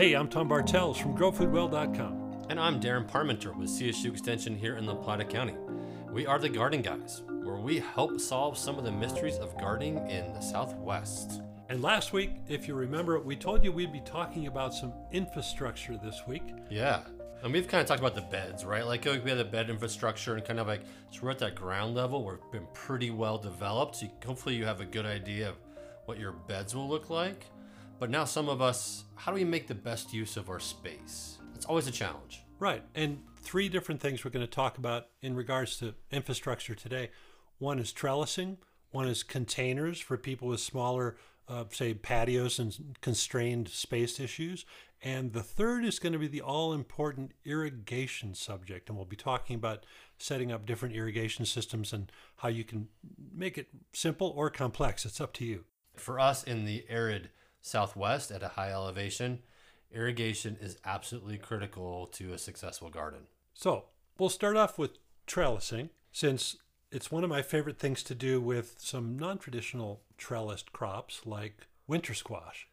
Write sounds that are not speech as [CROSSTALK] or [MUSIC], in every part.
Hey, I'm Tom Bartels from GrowFoodWell.com. And I'm Darrin Parmenter with CSU Extension here in La Plata County. We are the Garden Guys, where we help solve some of the mysteries of gardening in the Southwest. And last week, if you remember, we told you we'd be talking about some infrastructure this week. Yeah. And we've kind of talked about the beds, right? Like, like we have the bed infrastructure and kind of like, so we're at that ground level. We've been pretty well developed. So you, hopefully you have a good idea of what your beds will look like. But now some of us, how do we make the best use of our space? It's always a challenge. Right. And three different things we're going to talk about in regards to infrastructure today. One is trellising, one is containers for people with smaller, uh, say, patios and constrained space issues. And the third is going to be the all important irrigation subject. And we'll be talking about setting up different irrigation systems and how you can make it simple or complex. It's up to you. For us in the arid southwest at a high elevation, irrigation is absolutely critical to a successful garden. So we'll start off with trellising, since it's one of my favorite things to do with some non traditional trellised crops like winter squash.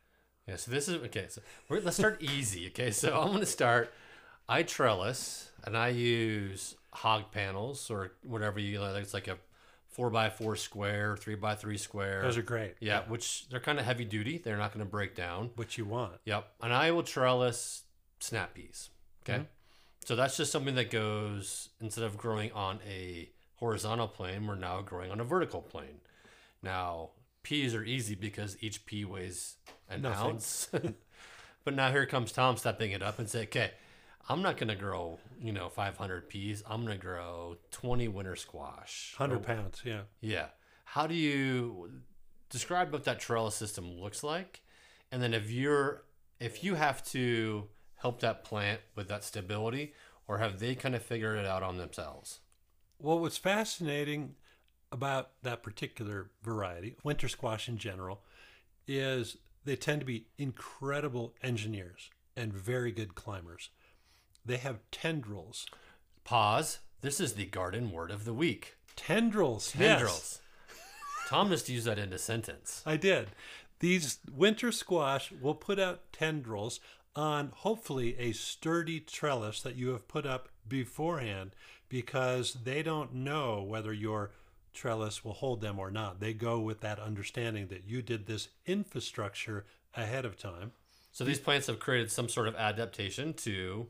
Yeah, so this is okay. So let's start [LAUGHS] easy. Okay, so I'm going to start. I trellis and I use hog panels or whatever you like. It's like a four by four square, three by three square. Those are great. Yeah, yeah. which they're kind of heavy duty. They're not going to break down. Which you want. Yep. And I will trellis snap peas. Okay. Mm-hmm. So that's just something that goes instead of growing on a horizontal plane, we're now growing on a vertical plane. Now, peas are easy because each pea weighs an Nothing. ounce. [LAUGHS] but now here comes Tom stepping it up and say, okay, I'm not going to grow, you know, 500 peas. I'm going to grow 20 winter squash. 100 pounds, yeah. Yeah. How do you describe what that trellis system looks like? And then if you're, if you have to help that plant with that stability, or have they kind of figured it out on themselves? Well, what's fascinating about that particular variety, winter squash in general, is they tend to be incredible engineers and very good climbers. They have tendrils. Pause. This is the garden word of the week. Tendrils. Tendrils. Yes. Tom just used that in a sentence. I did. These winter squash will put out tendrils on hopefully a sturdy trellis that you have put up beforehand because they don't know whether your trellis will hold them or not. They go with that understanding that you did this infrastructure ahead of time. So these plants have created some sort of adaptation to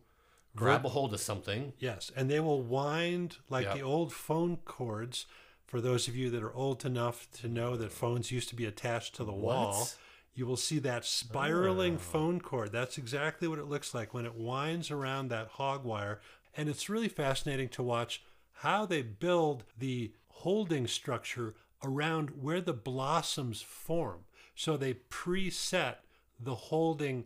grab a hold of something. Yes, and they will wind like yep. the old phone cords. For those of you that are old enough to know that phones used to be attached to the what? wall, you will see that spiraling oh. phone cord. That's exactly what it looks like when it winds around that hog wire. And it's really fascinating to watch how they build the holding structure around where the blossoms form. So they preset the holding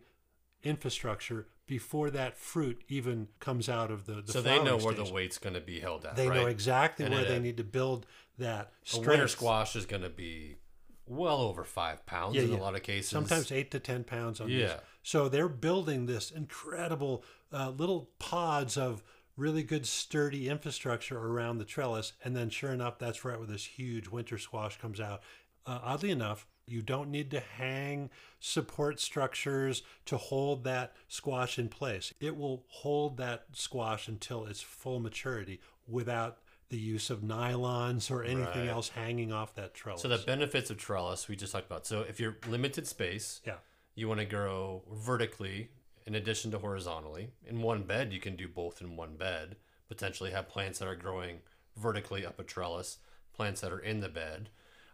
infrastructure before that fruit even comes out of the, the so they know where the weight's going to be held at they right? know exactly and where they need to build that strength. a winter squash is going to be well over five pounds yeah, in yeah. a lot of cases. Sometimes eight to ten pounds on yeah. These. So they're building this incredible uh, little pods of really good sturdy infrastructure around the trellis, and then sure enough, that's right where this huge winter squash comes out. Uh, oddly enough, you don't need to hang support structures to hold that squash in place. It will hold that squash until its full maturity without the use of nylons or anything right. else hanging off that trellis. So the benefits of trellis we just talked about. So if you're limited space, yeah, you want to grow vertically in addition to horizontally. In one bed, you can do both in one bed. Potentially have plants that are growing vertically up a trellis, plants that are in the bed.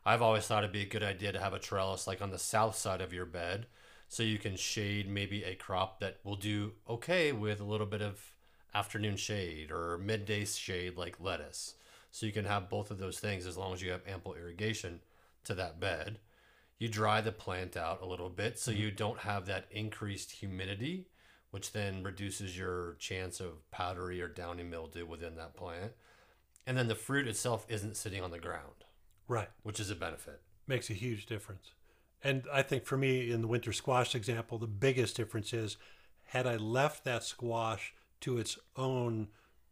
I've always thought it'd be a good idea to have a trellis like on the south side of your bed so you can shade maybe a crop that will do okay with a little bit of afternoon shade or midday shade like lettuce. So you can have both of those things as long as you have ample irrigation to that bed. You dry the plant out a little bit so mm-hmm. you don't have that increased humidity, which then reduces your chance of powdery or downy mildew within that plant. And then the fruit itself isn't sitting on the ground. Right. Which is a benefit. Makes a huge difference. And I think for me, in the winter squash example, the biggest difference is had I left that squash to its own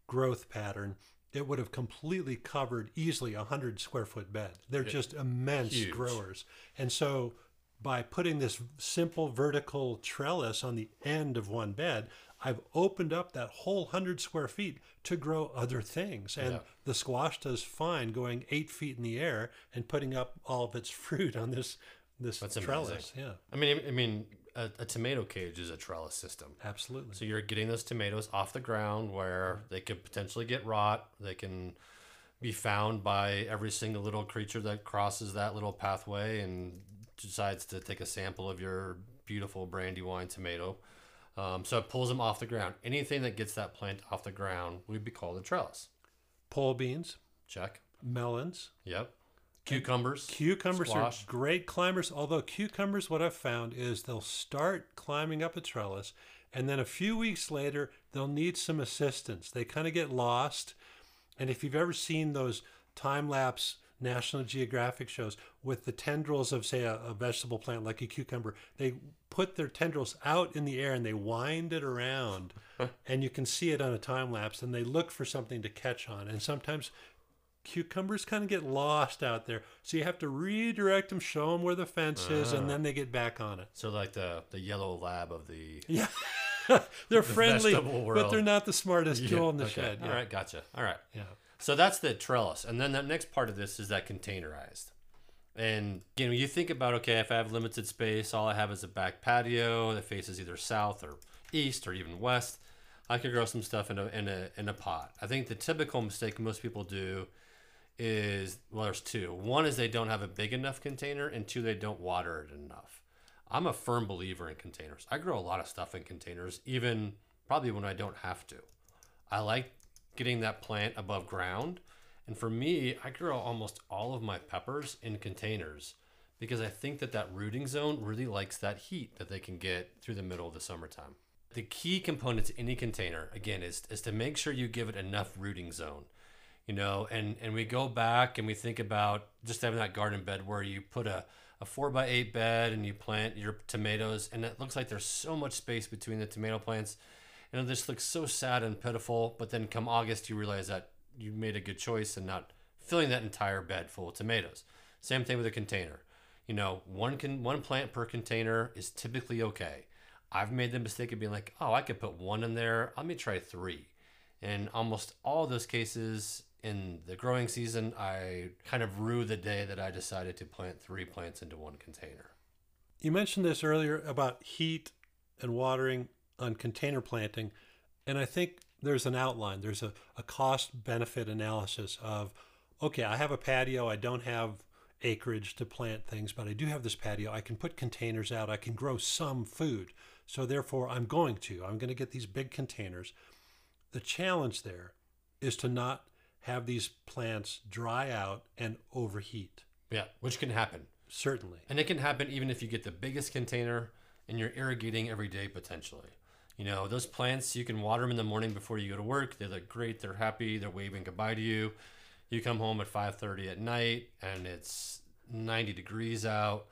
growth pattern, it would have completely covered easily a hundred square foot bed. They're just immense Huge. growers, and so by putting this simple vertical trellis on the end of one bed, I've opened up that whole hundred square feet to grow other things. And Yeah. the squash does fine going eight feet in the air and putting up all of its [LAUGHS] fruit on this this That's trellis. amazing. Yeah, I mean, I mean, a, a tomato cage is a trellis system. absolutely. So you're getting those tomatoes off the ground where they could potentially get rot. They can be found by every single little creature that crosses that little pathway and decides to take a sample of your beautiful brandywine tomato. Um, so it pulls them off the ground. Anything that gets that plant off the ground would be called a trellis. Pole beans, Check. melons, Yep. Cucumbers. Cucumbers Squash. are great climbers, although cucumbers, what I've found is they'll start climbing up a trellis, and then a few weeks later, they'll need some assistance. They kind of get lost. And if you've ever seen those time lapse National Geographic shows with the tendrils of, say, a, a vegetable plant like a cucumber, they put their tendrils out in the air and they wind it around, [LAUGHS] and you can see it on a time lapse, and they look for something to catch on. And sometimes cucumbers kind of get lost out there. So you have to redirect them, show them where the fence is, and ah. then they get back on it. So like the the yellow lab of the [LAUGHS] Yeah. [LAUGHS] they're friendly, but they're not the smartest Yeah, tool in the okay. shed. Yeah. All right, gotcha. All right. Yeah. So that's the trellis. And then the next part of this is that containerized. And again, when you think about, okay, if I have limited space, all I have is a back patio that faces either south or east or even west, I could grow some stuff in a, in a, in a pot. I think the typical mistake most people do is, well, there's two. One is they don't have a big enough container, and two, they don't water it enough. I'm a firm believer in containers. I grow a lot of stuff in containers, even probably when I don't have to. I like getting that plant above ground. And for me, I grow almost all of my peppers in containers because I think that that rooting zone really likes that heat that they can get through the middle of the summertime. The key component to any container, again, is, is to make sure you give it enough rooting zone. You know, and, and we go back and we think about just having that garden bed where you put a, a four by eight bed and you plant your tomatoes, and it looks like there's so much space between the tomato plants and it just looks so sad and pitiful. But then come August, you realize that you made a good choice and not filling that entire bed full of tomatoes. Same thing with a container. You know, one can one plant per container is typically okay. I've made the mistake of being like, oh, I could put one in there. Let me try three. In almost all those cases in the growing season, I kind of rue the day that I decided to plant three plants into one container. You mentioned this earlier about heat and watering on container planting. And I think there's an outline, there's a, a cost benefit analysis of, okay, I have a patio, I don't have acreage to plant things, but I do have this patio. I can put containers out, I can grow some food. So therefore, I'm going to. I'm going to get these big containers. The challenge there is to not have these plants dry out and overheat. Yeah, which can happen. Certainly. And it can happen even if you get the biggest container and you're irrigating every day potentially. You know, those plants, you can water them in the morning before you go to work. They look great. They're happy. They're waving goodbye to you. You come home at 5:30 at night and it's 90 degrees out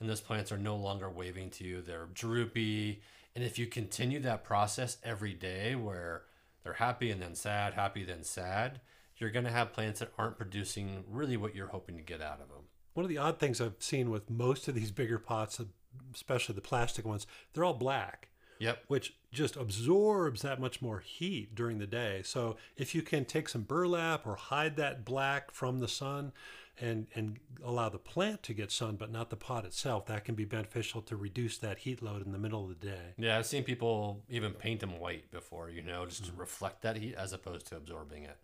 and those plants are no longer waving to you. They're droopy. And if you continue that process every day where they're happy and then sad, happy then sad, you're going to have plants that aren't producing really what you're hoping to get out of them. One of the odd things I've seen with most of these bigger pots, especially the plastic ones, they're all black, Yep. which just absorbs that much more heat during the day. So if you can take some burlap or hide that black from the sun and, and allow the plant to get sun, but not the pot itself, that can be beneficial to reduce that heat load in the middle of the day. Yeah, I've seen people even paint them white before, you know, just to mm. reflect that heat as opposed to absorbing it.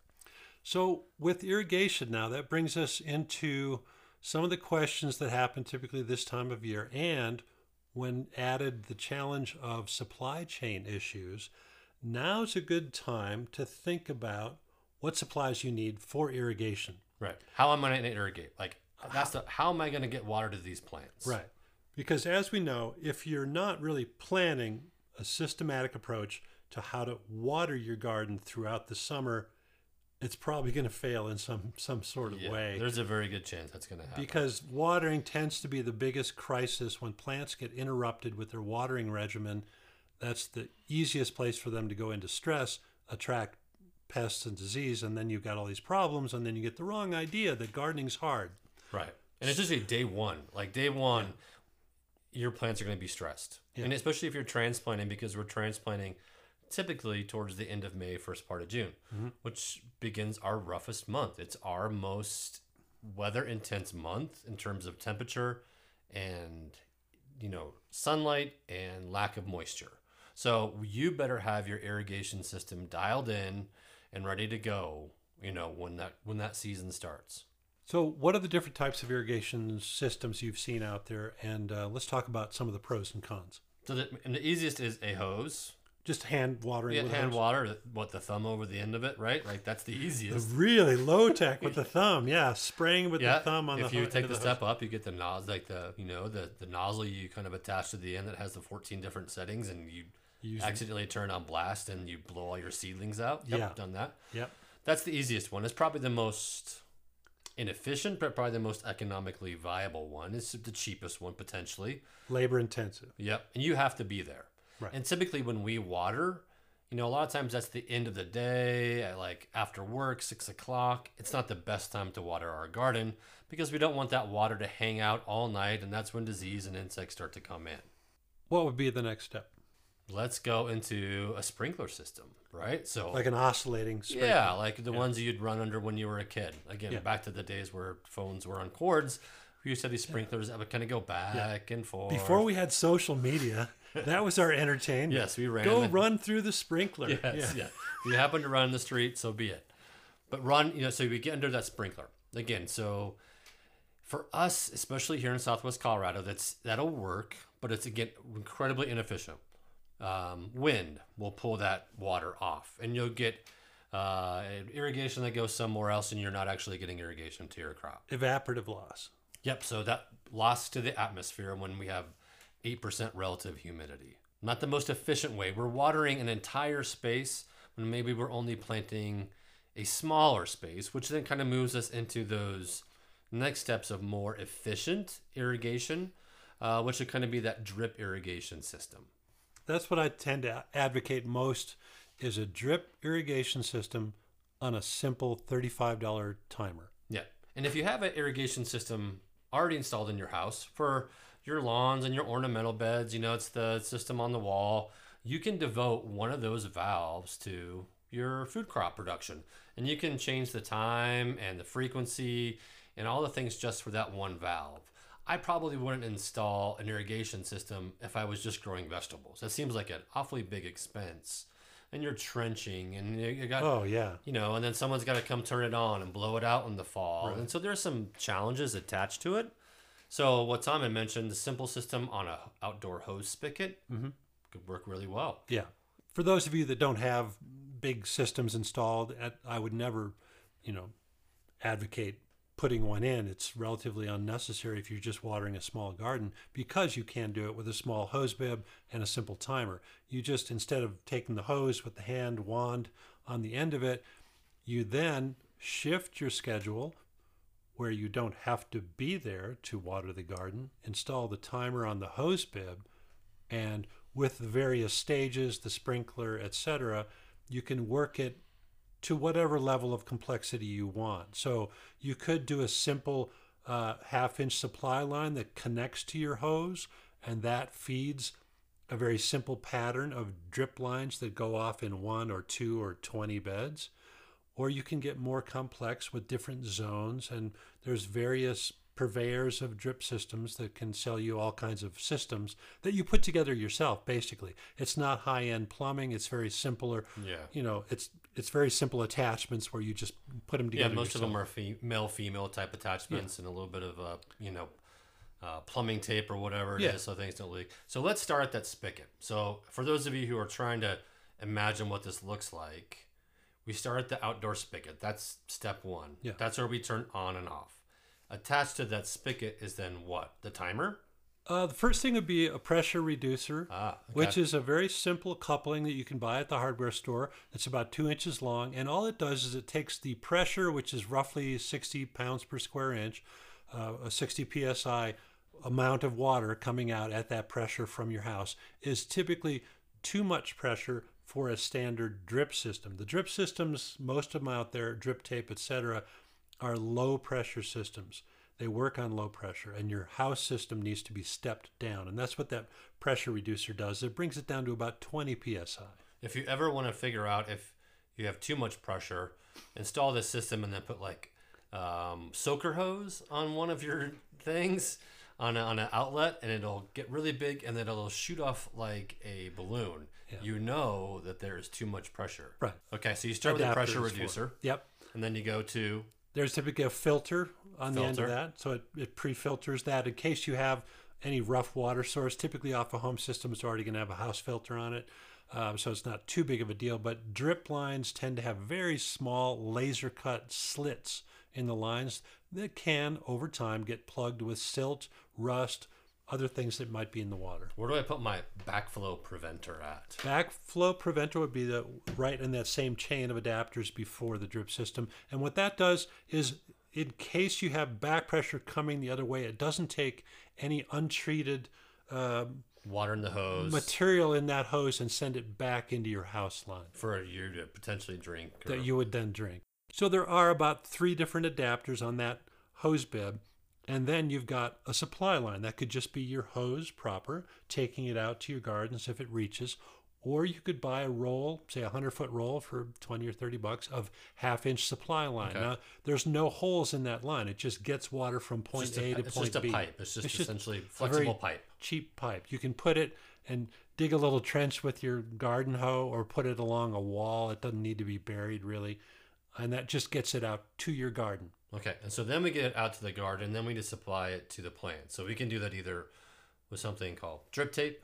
So, with irrigation now, that brings us into some of the questions that happen typically this time of year. And when added the challenge of supply chain issues, now's a good time to think about what supplies you need for irrigation. Right. How am I going to irrigate? Like, that's the how am I going to get water to these plants? Right. Because as we know, if you're not really planning a systematic approach to how to water your garden throughout the summer, it's probably going to fail in some some sort of Yeah, way. There's a very good chance that's going to happen. because watering tends to be the biggest crisis when plants get interrupted with their watering regimen. That's the easiest place for them to go into stress, attract pests and disease, and then you've got all these problems, and then you get the wrong idea that gardening's hard. right. And it's just a day one. Like day one, your plants are going to be stressed. Yeah. And especially if you're transplanting, because we're transplanting typically towards the end of May, first part of June, mm-hmm. which begins our roughest month. It's our most weather intense month in terms of temperature and you know sunlight and lack of moisture. So you better have your irrigation system dialed in and ready to go, you know, when that when that season starts. So, what are the different types of irrigation systems you've seen out there? And uh, let's talk about some of the pros and cons. So, the, and the easiest is a hose. Just hand watering. Yeah, hand water. What the thumb over the end of it, right? Like that's the easiest. The really low tech with [LAUGHS] the thumb, yeah, spraying with yeah, the thumb on if the. If you take the, the step up, you get the nozzle, like the you know the the nozzle you kind of attach to the end that has the fourteen different settings, and you Use accidentally turn on blast and you blow all your seedlings out. Yep, yeah, done that. Yep. That's the easiest one. It's probably the most inefficient, but probably the most economically viable one. It's the cheapest one potentially. Labor intensive. Yep, and you have to be there. Right. And typically when we water, you know, a lot of times that's the end of the day, at like after work, six o'clock. It's not the best time to water our garden because we don't want that water to hang out all night, and that's when disease and insects start to come in. What would be the next step? let's go into a sprinkler system, right? So like an oscillating sprinkler. Yeah, like the yeah. ones you'd run under when you were a kid. Again, yeah. back to the days where phones were on cords. We used to have these sprinklers that would kind of go back and forth. Before we had social media, that was our entertainment. yes, we ran. Go the, run through the sprinkler. Yes, yeah. yeah. If you happen to run in the street, so be it. But run, you know, so we get under that sprinkler again. So for us, especially here in Southwest Colorado, that's that'll work, but it's again incredibly inefficient um, wind will pull that water off, and you'll get uh, irrigation that goes somewhere else, and you're not actually getting irrigation to your crop. Evaporative loss. Yep. So that loss to the atmosphere when we have eight percent relative humidity. Not the most efficient way. We're watering an entire space when maybe we're only planting a smaller space, which then kind of moves us into those next steps of more efficient irrigation, uh, which would kind of be that drip irrigation system that's what I tend to advocate most is a drip irrigation system on a simple $35 timer. Yeah. And if you have an irrigation system already installed in your house for your lawns and your ornamental beds, you know, it's the system on the wall, you can devote one of those valves to your food crop production. And you can change the time and the frequency and all the things just for that one valve. I probably wouldn't install an irrigation system if I was just growing vegetables. That seems like an awfully big expense. And you're trenching, and you got oh yeah, you know, and then someone's got to come turn it on and blow it out in the fall, right. and so there's some challenges attached to it. So what had mentioned, the simple system on a outdoor hose spigot mm-hmm. could work really well. Yeah, for those of you that don't have big systems installed, I would never, you know, advocate putting one in, it's relatively unnecessary if you're just watering a small garden because you can do it with a small hose bib and a simple timer. You just, instead of taking the hose with the hand wand on the end of it, you then shift your schedule where you don't have to be there to water the garden, install the timer on the hose bib, and with the various stages, the sprinkler, etc., you can work it to whatever level of complexity you want. So you could do a simple uh, half inch supply line that connects to your hose, and that feeds a very simple pattern of drip lines that go off in one or two or 20 beds. Or you can get more complex with different zones, and there's various purveyors of drip systems that can sell you all kinds of systems that you put together yourself basically it's not high end plumbing it's very simpler yeah you know it's it's very simple attachments where you just put them together yeah most yourself. of them are fe- male female type attachments yeah. and a little bit of uh, you know uh, plumbing tape or whatever it yeah. is, so things don't leak so let's start at that spigot so for those of you who are trying to imagine what this looks like we start at the outdoor spigot that's step one yeah. that's where we turn on and off Attached to that spigot is then what? The timer? Uh, the first thing would be a pressure reducer, ah, okay. which is a very simple coupling that you can buy at the hardware store. It's about two inches long, and all it does is it takes the pressure, which is roughly 60 pounds per square inch, uh, a 60 psi amount of water coming out at that pressure from your house, is typically too much pressure for a standard drip system. The drip systems, most of them out there, drip tape, etc., are low pressure systems. they work on low pressure, and your house system needs to be stepped down. And that's what that pressure reducer does. It brings it down to about 20 psi. If you ever want to figure out if you have too much pressure, install this system and then put like um, soaker hose on one of your [LAUGHS] things on, a, on an outlet and it'll get really big and then it'll shoot off like a balloon. Yeah. You know that there is too much pressure. Right. Okay, so you start Adapters with a pressure reducer. For, yep. And then you go to. There's typically a filter on filter. the end of that. So it, it pre filters that in case you have any rough water source. Typically, off a home system, it's already going to have a house filter on it. Um, so it's not too big of a deal. But drip lines tend to have very small laser cut slits in the lines that can, over time, get plugged with silt, rust, other things that might be in the water. Where do I put my backflow preventer at? Backflow preventer would be the right in that same chain of adapters before the drip system. And what that does is in case you have back pressure coming the other way, it doesn't take any untreated um, water in the hose material in that hose and send it back into your house line for you to potentially drink or... that you would then drink. So there are about three different adapters on that hose bib. And then you've got a supply line. That could just be your hose proper, taking it out to your gardens if it reaches. Or you could buy a roll, say a 100 foot roll for 20 or 30 bucks of half inch supply line. Okay. Now, there's no holes in that line. It just gets water from point A, a, to point B. It's just a pipe. It's just it's essentially just flexible pipe. Cheap pipe. You can put it and dig a little trench with your garden hoe or put it along a wall. It doesn't need to be buried really and that just gets it out to your garden. Okay, and so then we get it out to the garden, then we just supply it to the plant. So we can do that either with something called drip tape,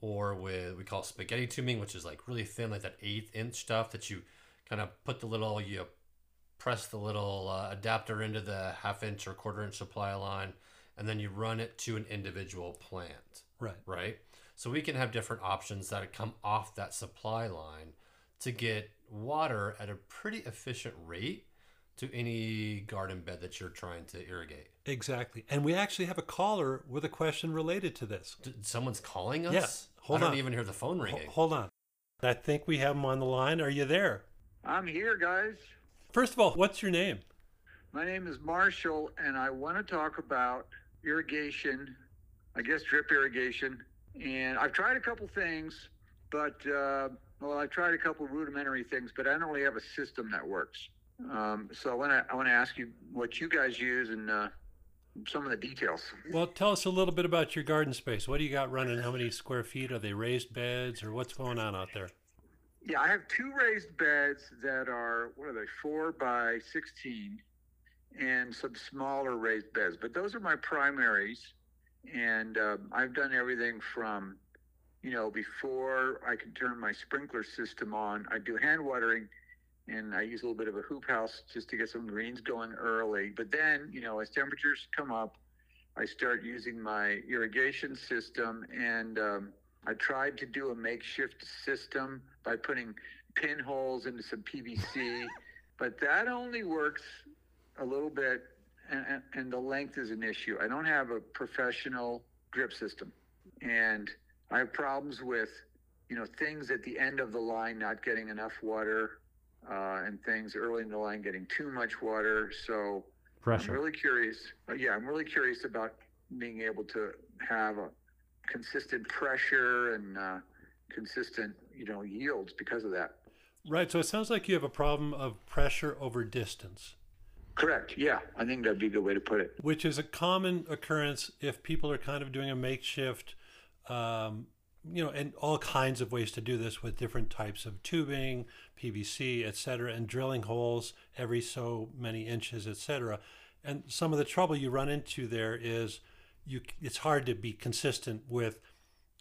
or with we call spaghetti tubing, which is like really thin, like that eighth inch stuff that you kind of put the little you press the little uh, adapter into the half inch or quarter inch supply line, and then you run it to an individual plant. Right. Right. So we can have different options that come off that supply line to get water at a pretty efficient rate to any garden bed that you're trying to irrigate. Exactly. And we actually have a caller with a question related to this. someone's calling us? Yes. Hold on. I don't even hear the phone ringing. hold on. I think we have him on the line. Are you there? I'm here, guys. First of all, what's your name? My name is Marshall, and I want to talk about irrigation, I guess drip irrigation. And I've tried a couple things, but uh, well, I've tried a couple rudimentary things, but I don't really have a system that works. Um, so I want to I want to ask you what you guys use and uh, some of the details. Well, tell us a little bit about your garden space. What do you got running? How many square feet? Are they raised beds, or what's going on out there? Yeah, I have two raised beds that are what are they? Four by sixteen, and some smaller raised beds. But those are my primaries, and um, I've done everything from you know, before I can turn my sprinkler system on, I do hand watering and I use a little bit of a hoop house just to get some greens going early. But then, you know, as temperatures come up, I start using my irrigation system and um, I tried to do a makeshift system by putting pinholes into some PVC, [LAUGHS] but that only works a little bit and, and the length is an issue. I don't have a professional drip system. And I have problems with, you know, things at the end of the line not getting enough water, uh, and things early in the line getting too much water. So Pressure. I'm really curious. Uh, yeah, I'm really curious about being able to have a consistent pressure and uh, consistent, you know, yields because of that. Right. So it sounds like you have a problem of pressure over distance. Correct. Yeah, I think that'd be a good way to put it. Which is a common occurrence if people are kind of doing a makeshift um, you know, and all kinds of ways to do this with different types of tubing, PVC, et cetera, and drilling holes every so many inches, et cetera. And some of the trouble you run into there is you it's hard to be consistent with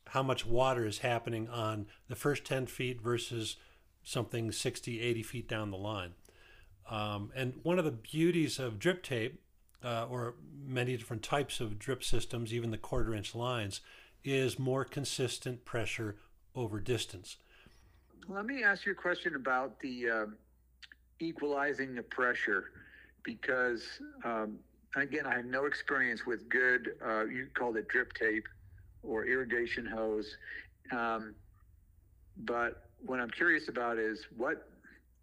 how much water is happening on the first 10 feet versus something 60, 80 feet down the line. Um, and one of the beauties of drip tape, uh, or many different types of drip systems, even the quarter inch lines, is more consistent pressure over distance. Let me ask you a question about the um, equalizing the pressure because, um, again, I have no experience with good, uh, you called it drip tape or irrigation hose. Um, but what I'm curious about is what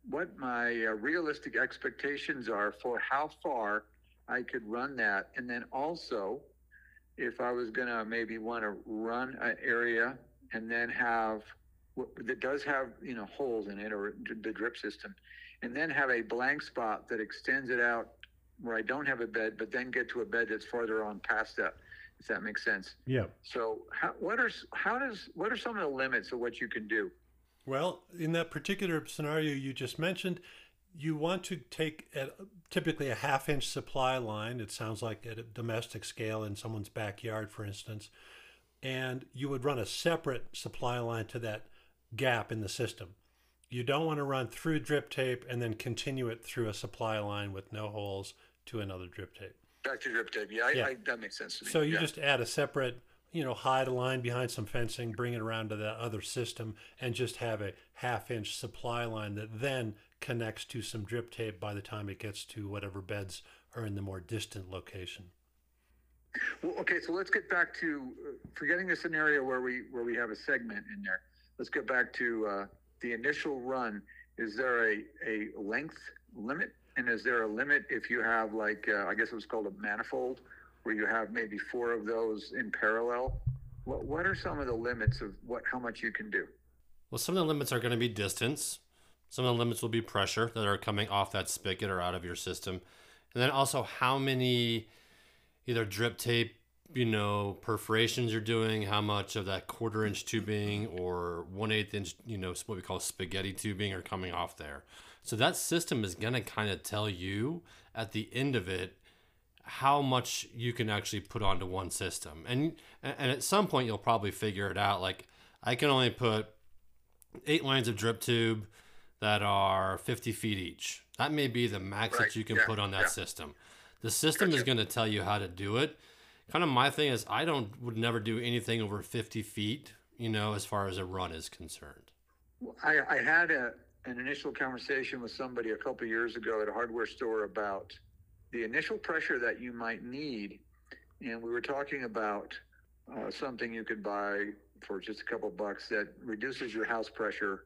what my uh, realistic expectations are for how far I could run that. And then also, if I was going to maybe want to run an area and then have that does have you know holes in it or the drip system, and then have a blank spot that extends it out where I don't have a bed, but then get to a bed that's farther on past that. If that makes sense. Yeah. So how what are how does what are some of the limits of what you can do? Well, in that particular scenario you just mentioned, you want to take a, typically a half inch supply line. It sounds like at a domestic scale in someone's backyard, for instance, and you would run a separate supply line to that gap in the system. You don't want to run through drip tape and then continue it through a supply line with no holes to another drip tape. Back to drip tape. Yeah, I, yeah. I, that makes sense to me. So you yeah. just add a separate, you know, hide a line behind some fencing, bring it around to the other system, and just have a half inch supply line that then connects to some drip tape by the time it gets to whatever beds are in the more distant location. Well, okay, so let's get back to uh, forgetting the scenario where we where we have a segment in there. Let's get back to uh, the initial run. Is there a, a length limit, and is there a limit if you have like uh, I guess it was called a manifold, where you have maybe four of those in parallel? What what are some of the limits of what how much you can do? Well, some of the limits are going to be distance. Some of the limits will be pressure that are coming off that spigot or out of your system. And then also how many either drip tape, you know, perforations you're doing, how much of that quarter inch tubing or one eighth inch, you know, what we call spaghetti tubing are coming off there. So that system is going to kind of tell you at the end of it how much you can actually put onto one system. And and at some point you'll probably figure it out like I can only put eight lines of drip tube that are 50 feet each. That may be the max right. that you can yeah. put on that yeah. system. The system gotcha. is going to tell you how to do it. Kind of my thing is I don't would never do anything over 50 feet, you know, as far as a run is concerned. I, I had a, an initial conversation with somebody a couple years ago at a hardware store about the initial pressure that you might need. And we were talking about uh, something you could buy for just a couple bucks that reduces your house pressure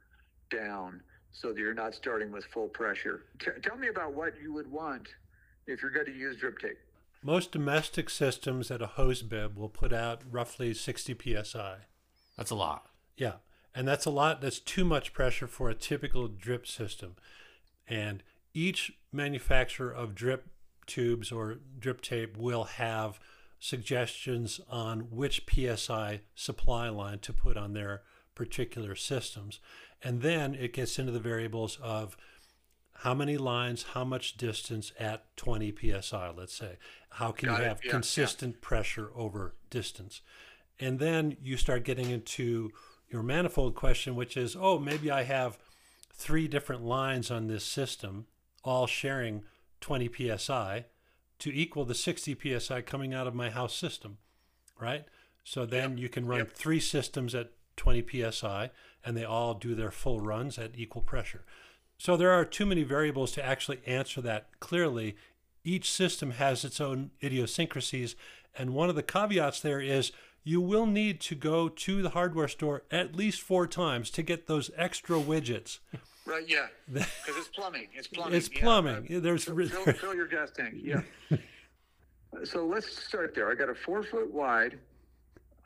down so that you're not starting with full pressure. T- tell me about what you would want if you're going to use drip tape. Most domestic systems at a hose bib will put out roughly 60 psi. That's a lot. Yeah. And that's a lot. That's too much pressure for a typical drip system. And each manufacturer of drip tubes or drip tape will have suggestions on which PSI supply line to put on their particular systems. And then it gets into the variables of how many lines, how much distance at 20 psi, let's say. How can Got you have yeah, consistent yeah. pressure over distance? And then you start getting into your manifold question, which is oh, maybe I have three different lines on this system, all sharing 20 psi to equal the 60 psi coming out of my house system, right? So then yep. you can run yep. three systems at 20 psi and they all do their full runs at equal pressure. So there are too many variables to actually answer that clearly. Each system has its own idiosyncrasies. And one of the caveats there is you will need to go to the hardware store at least four times to get those extra widgets. [LAUGHS] Right, yeah. [LAUGHS] Because it's plumbing. It's plumbing. It's plumbing. Yeah. There's fill, fill, [LAUGHS] fill your gas tank. Yeah. so let's start there. I got a four foot wide,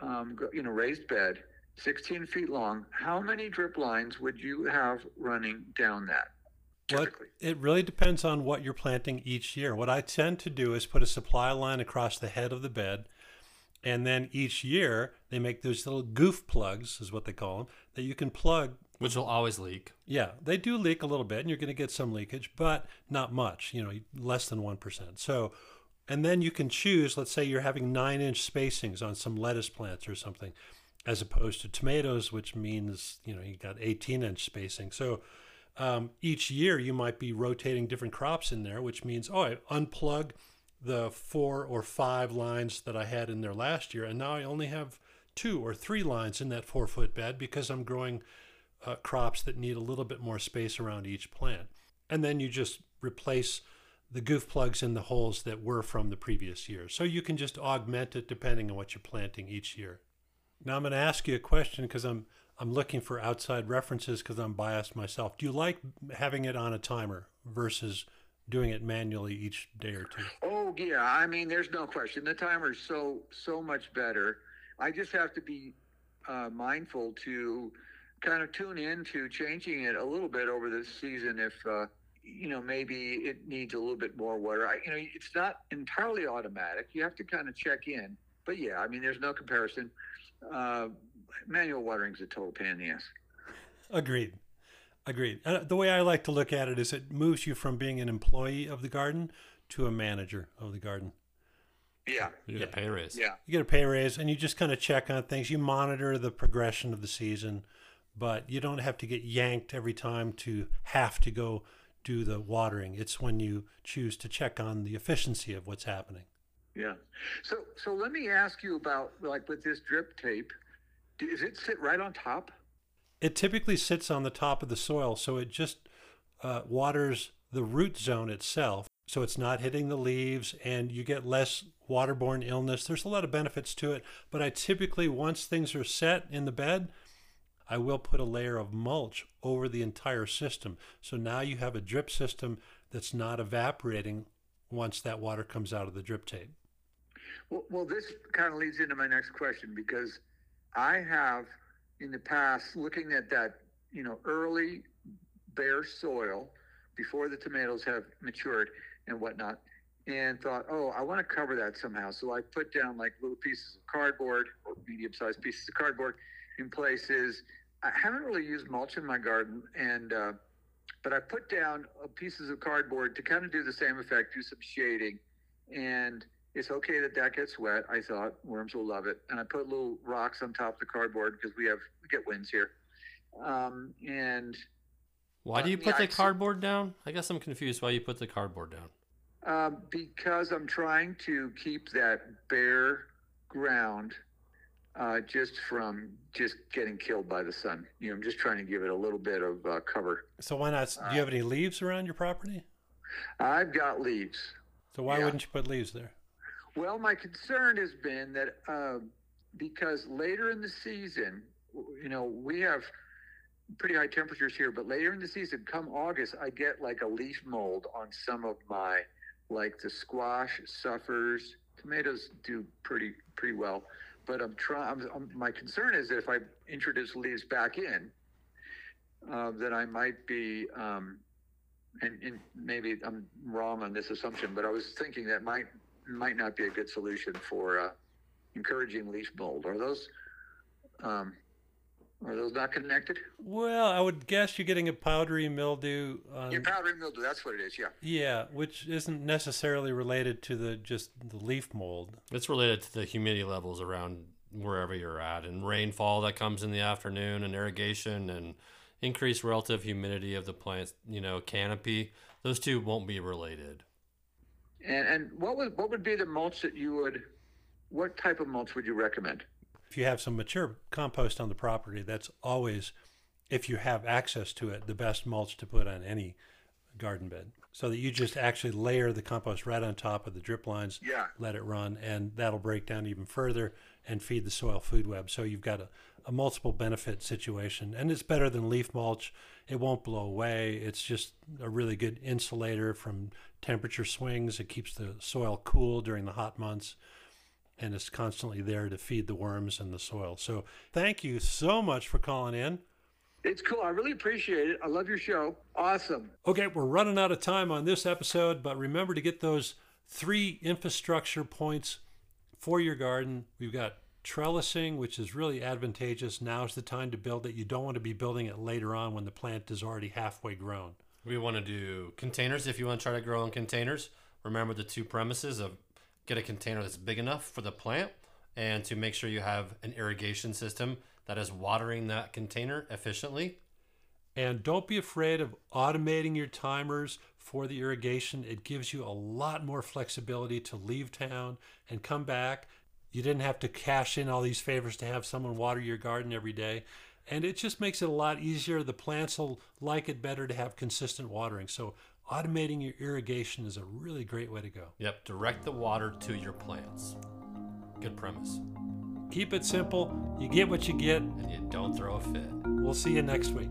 um, you know, raised bed. 16 feet long, how many drip lines would you have running down that? Typically? What, it really depends on what you're planting each year. What I tend to do is put a supply line across the head of the bed, and then each year they make those little goof plugs, is what they call them, that you can plug. Which will always leak. Yeah, they do leak a little bit, and you're going to get some leakage, but not much. You know, less than one percent. So, and then you can choose. Let's say you're having nine inch spacings on some lettuce plants or something as opposed to tomatoes, which means you know you got 18 inch spacing. So um, each year you might be rotating different crops in there, which means oh I unplug the four or five lines that I had in there last year, and now I only have two or three lines in that four foot bed because I'm growing uh, crops that need a little bit more space around each plant. And then you just replace the goof plugs in the holes that were from the previous year. So you can just augment it depending on what you're planting each year. Now I'm going to ask you a question because I'm I'm looking for outside references because I'm biased myself. Do you like having it on a timer versus doing it manually each day or two. Oh yeah, I mean, there's no question. The timer is so so much better. I just have to be uh, mindful to kind of tune in to changing it a little bit over the season if uh, you know maybe it needs a little bit more water. I, you know, it's not entirely automatic. You have to kind of check in. But yeah, I mean, there's no comparison. Uh, manual watering is a total pain in the ass. Agreed. Agreed. Uh, the way I like to look at it is it moves you from being an employee of the garden to a manager of the garden. Yeah. You get a pay raise. Yeah. You get a pay raise and you just kind of check on things. You monitor the progression of the season, but you don't have to get yanked every time to have to go do the watering. It's when you choose to check on the efficiency of what's happening. Yeah. So so let me ask you about like with this drip tape, does it sit right on top? It typically sits on the top of the soil, so it just uh, waters the root zone itself. So it's not hitting the leaves, and you get less waterborne illness. There's a lot of benefits to it, but I typically, once things are set in the bed, I will put a layer of mulch over the entire system. So now you have a drip system that's not evaporating once that water comes out of the drip tape. Well, well this kind of leads into my next question because I have in the past, looking at that, you know, early bare soil before the tomatoes have matured and whatnot, and thought, oh, I want to cover that somehow. So I put down like little pieces of cardboard or medium sized pieces of cardboard in places. I haven't really used mulch in my garden, and uh, but I put down pieces of cardboard to kind of do the same effect, do some shading, and it's okay that that gets wet. I thought worms will love it, and I put little rocks on top of the cardboard because we have we get winds here. Um, and why do you put the cardboard down? I guess I'm confused. Why you put the cardboard down? Um, because I'm trying to keep that bare ground uh, just from just getting killed by the sun. You know, I'm just trying to give it a little bit of uh, cover. So why not? Do you have any leaves around your property? I've got leaves. So why yeah. wouldn't you put leaves there? Well, my concern has been that uh, because later in the season, you know, we have pretty high temperatures here, but later in the season, come August, I get like a leaf mold on some of my, like the squash suffers. Tomatoes do pretty pretty well, but I'm trying. My concern is that if I introduce leaves back in, uh, that I might be. Um, and, and maybe I'm wrong on this assumption, but I was thinking that might might not be a good solution for uh, encouraging leaf mold. Are those um, are those not connected? Well, I would guess you're getting a powdery mildew. On, yeah, powdery mildew. That's what it is. Yeah. Yeah, which isn't necessarily related to the just the leaf mold. It's related to the humidity levels around wherever you're at, and rainfall that comes in the afternoon, and irrigation, and increased relative humidity of the plant's you know canopy. Those two won't be related. And and what would what would be the mulch that you would? What type of mulch would you recommend? If you have some mature compost on the property, that's always, if you have access to it, the best mulch to put on any garden bed. So that you just actually layer the compost right on top of the drip lines, yeah. let it run, and that'll break down even further and feed the soil food web. So you've got a, a multiple benefit situation. And it's better than leaf mulch. It won't blow away. It's just a really good insulator from temperature swings. It keeps the soil cool during the hot months and it's constantly there to feed the worms in the soil. So thank you so much for calling in. It's cool. I really appreciate it. I love your show. Awesome. Okay, we're running out of time on this episode, but remember to get those three infrastructure points for your garden. We've got trellising, which is really advantageous. Now's the time to build it. You don't want to be building it later on when the plant is already halfway grown. We want to do containers if you want to try to grow in containers. Remember the two premises of get a container that's big enough for the plant and to make sure you have an irrigation system that is watering that container efficiently. And don't be afraid of automating your timers for the irrigation. It gives you a lot more flexibility to leave town and come back. You didn't have to cash in all these favors to have someone water your garden every day. And it just makes it a lot easier. The plants will like it better to have consistent watering. So automating your irrigation is a really great way to go. Yep, direct the water to your plants. Good premise. Keep it simple. You get what you get. And you don't throw a fit. We'll see you next week.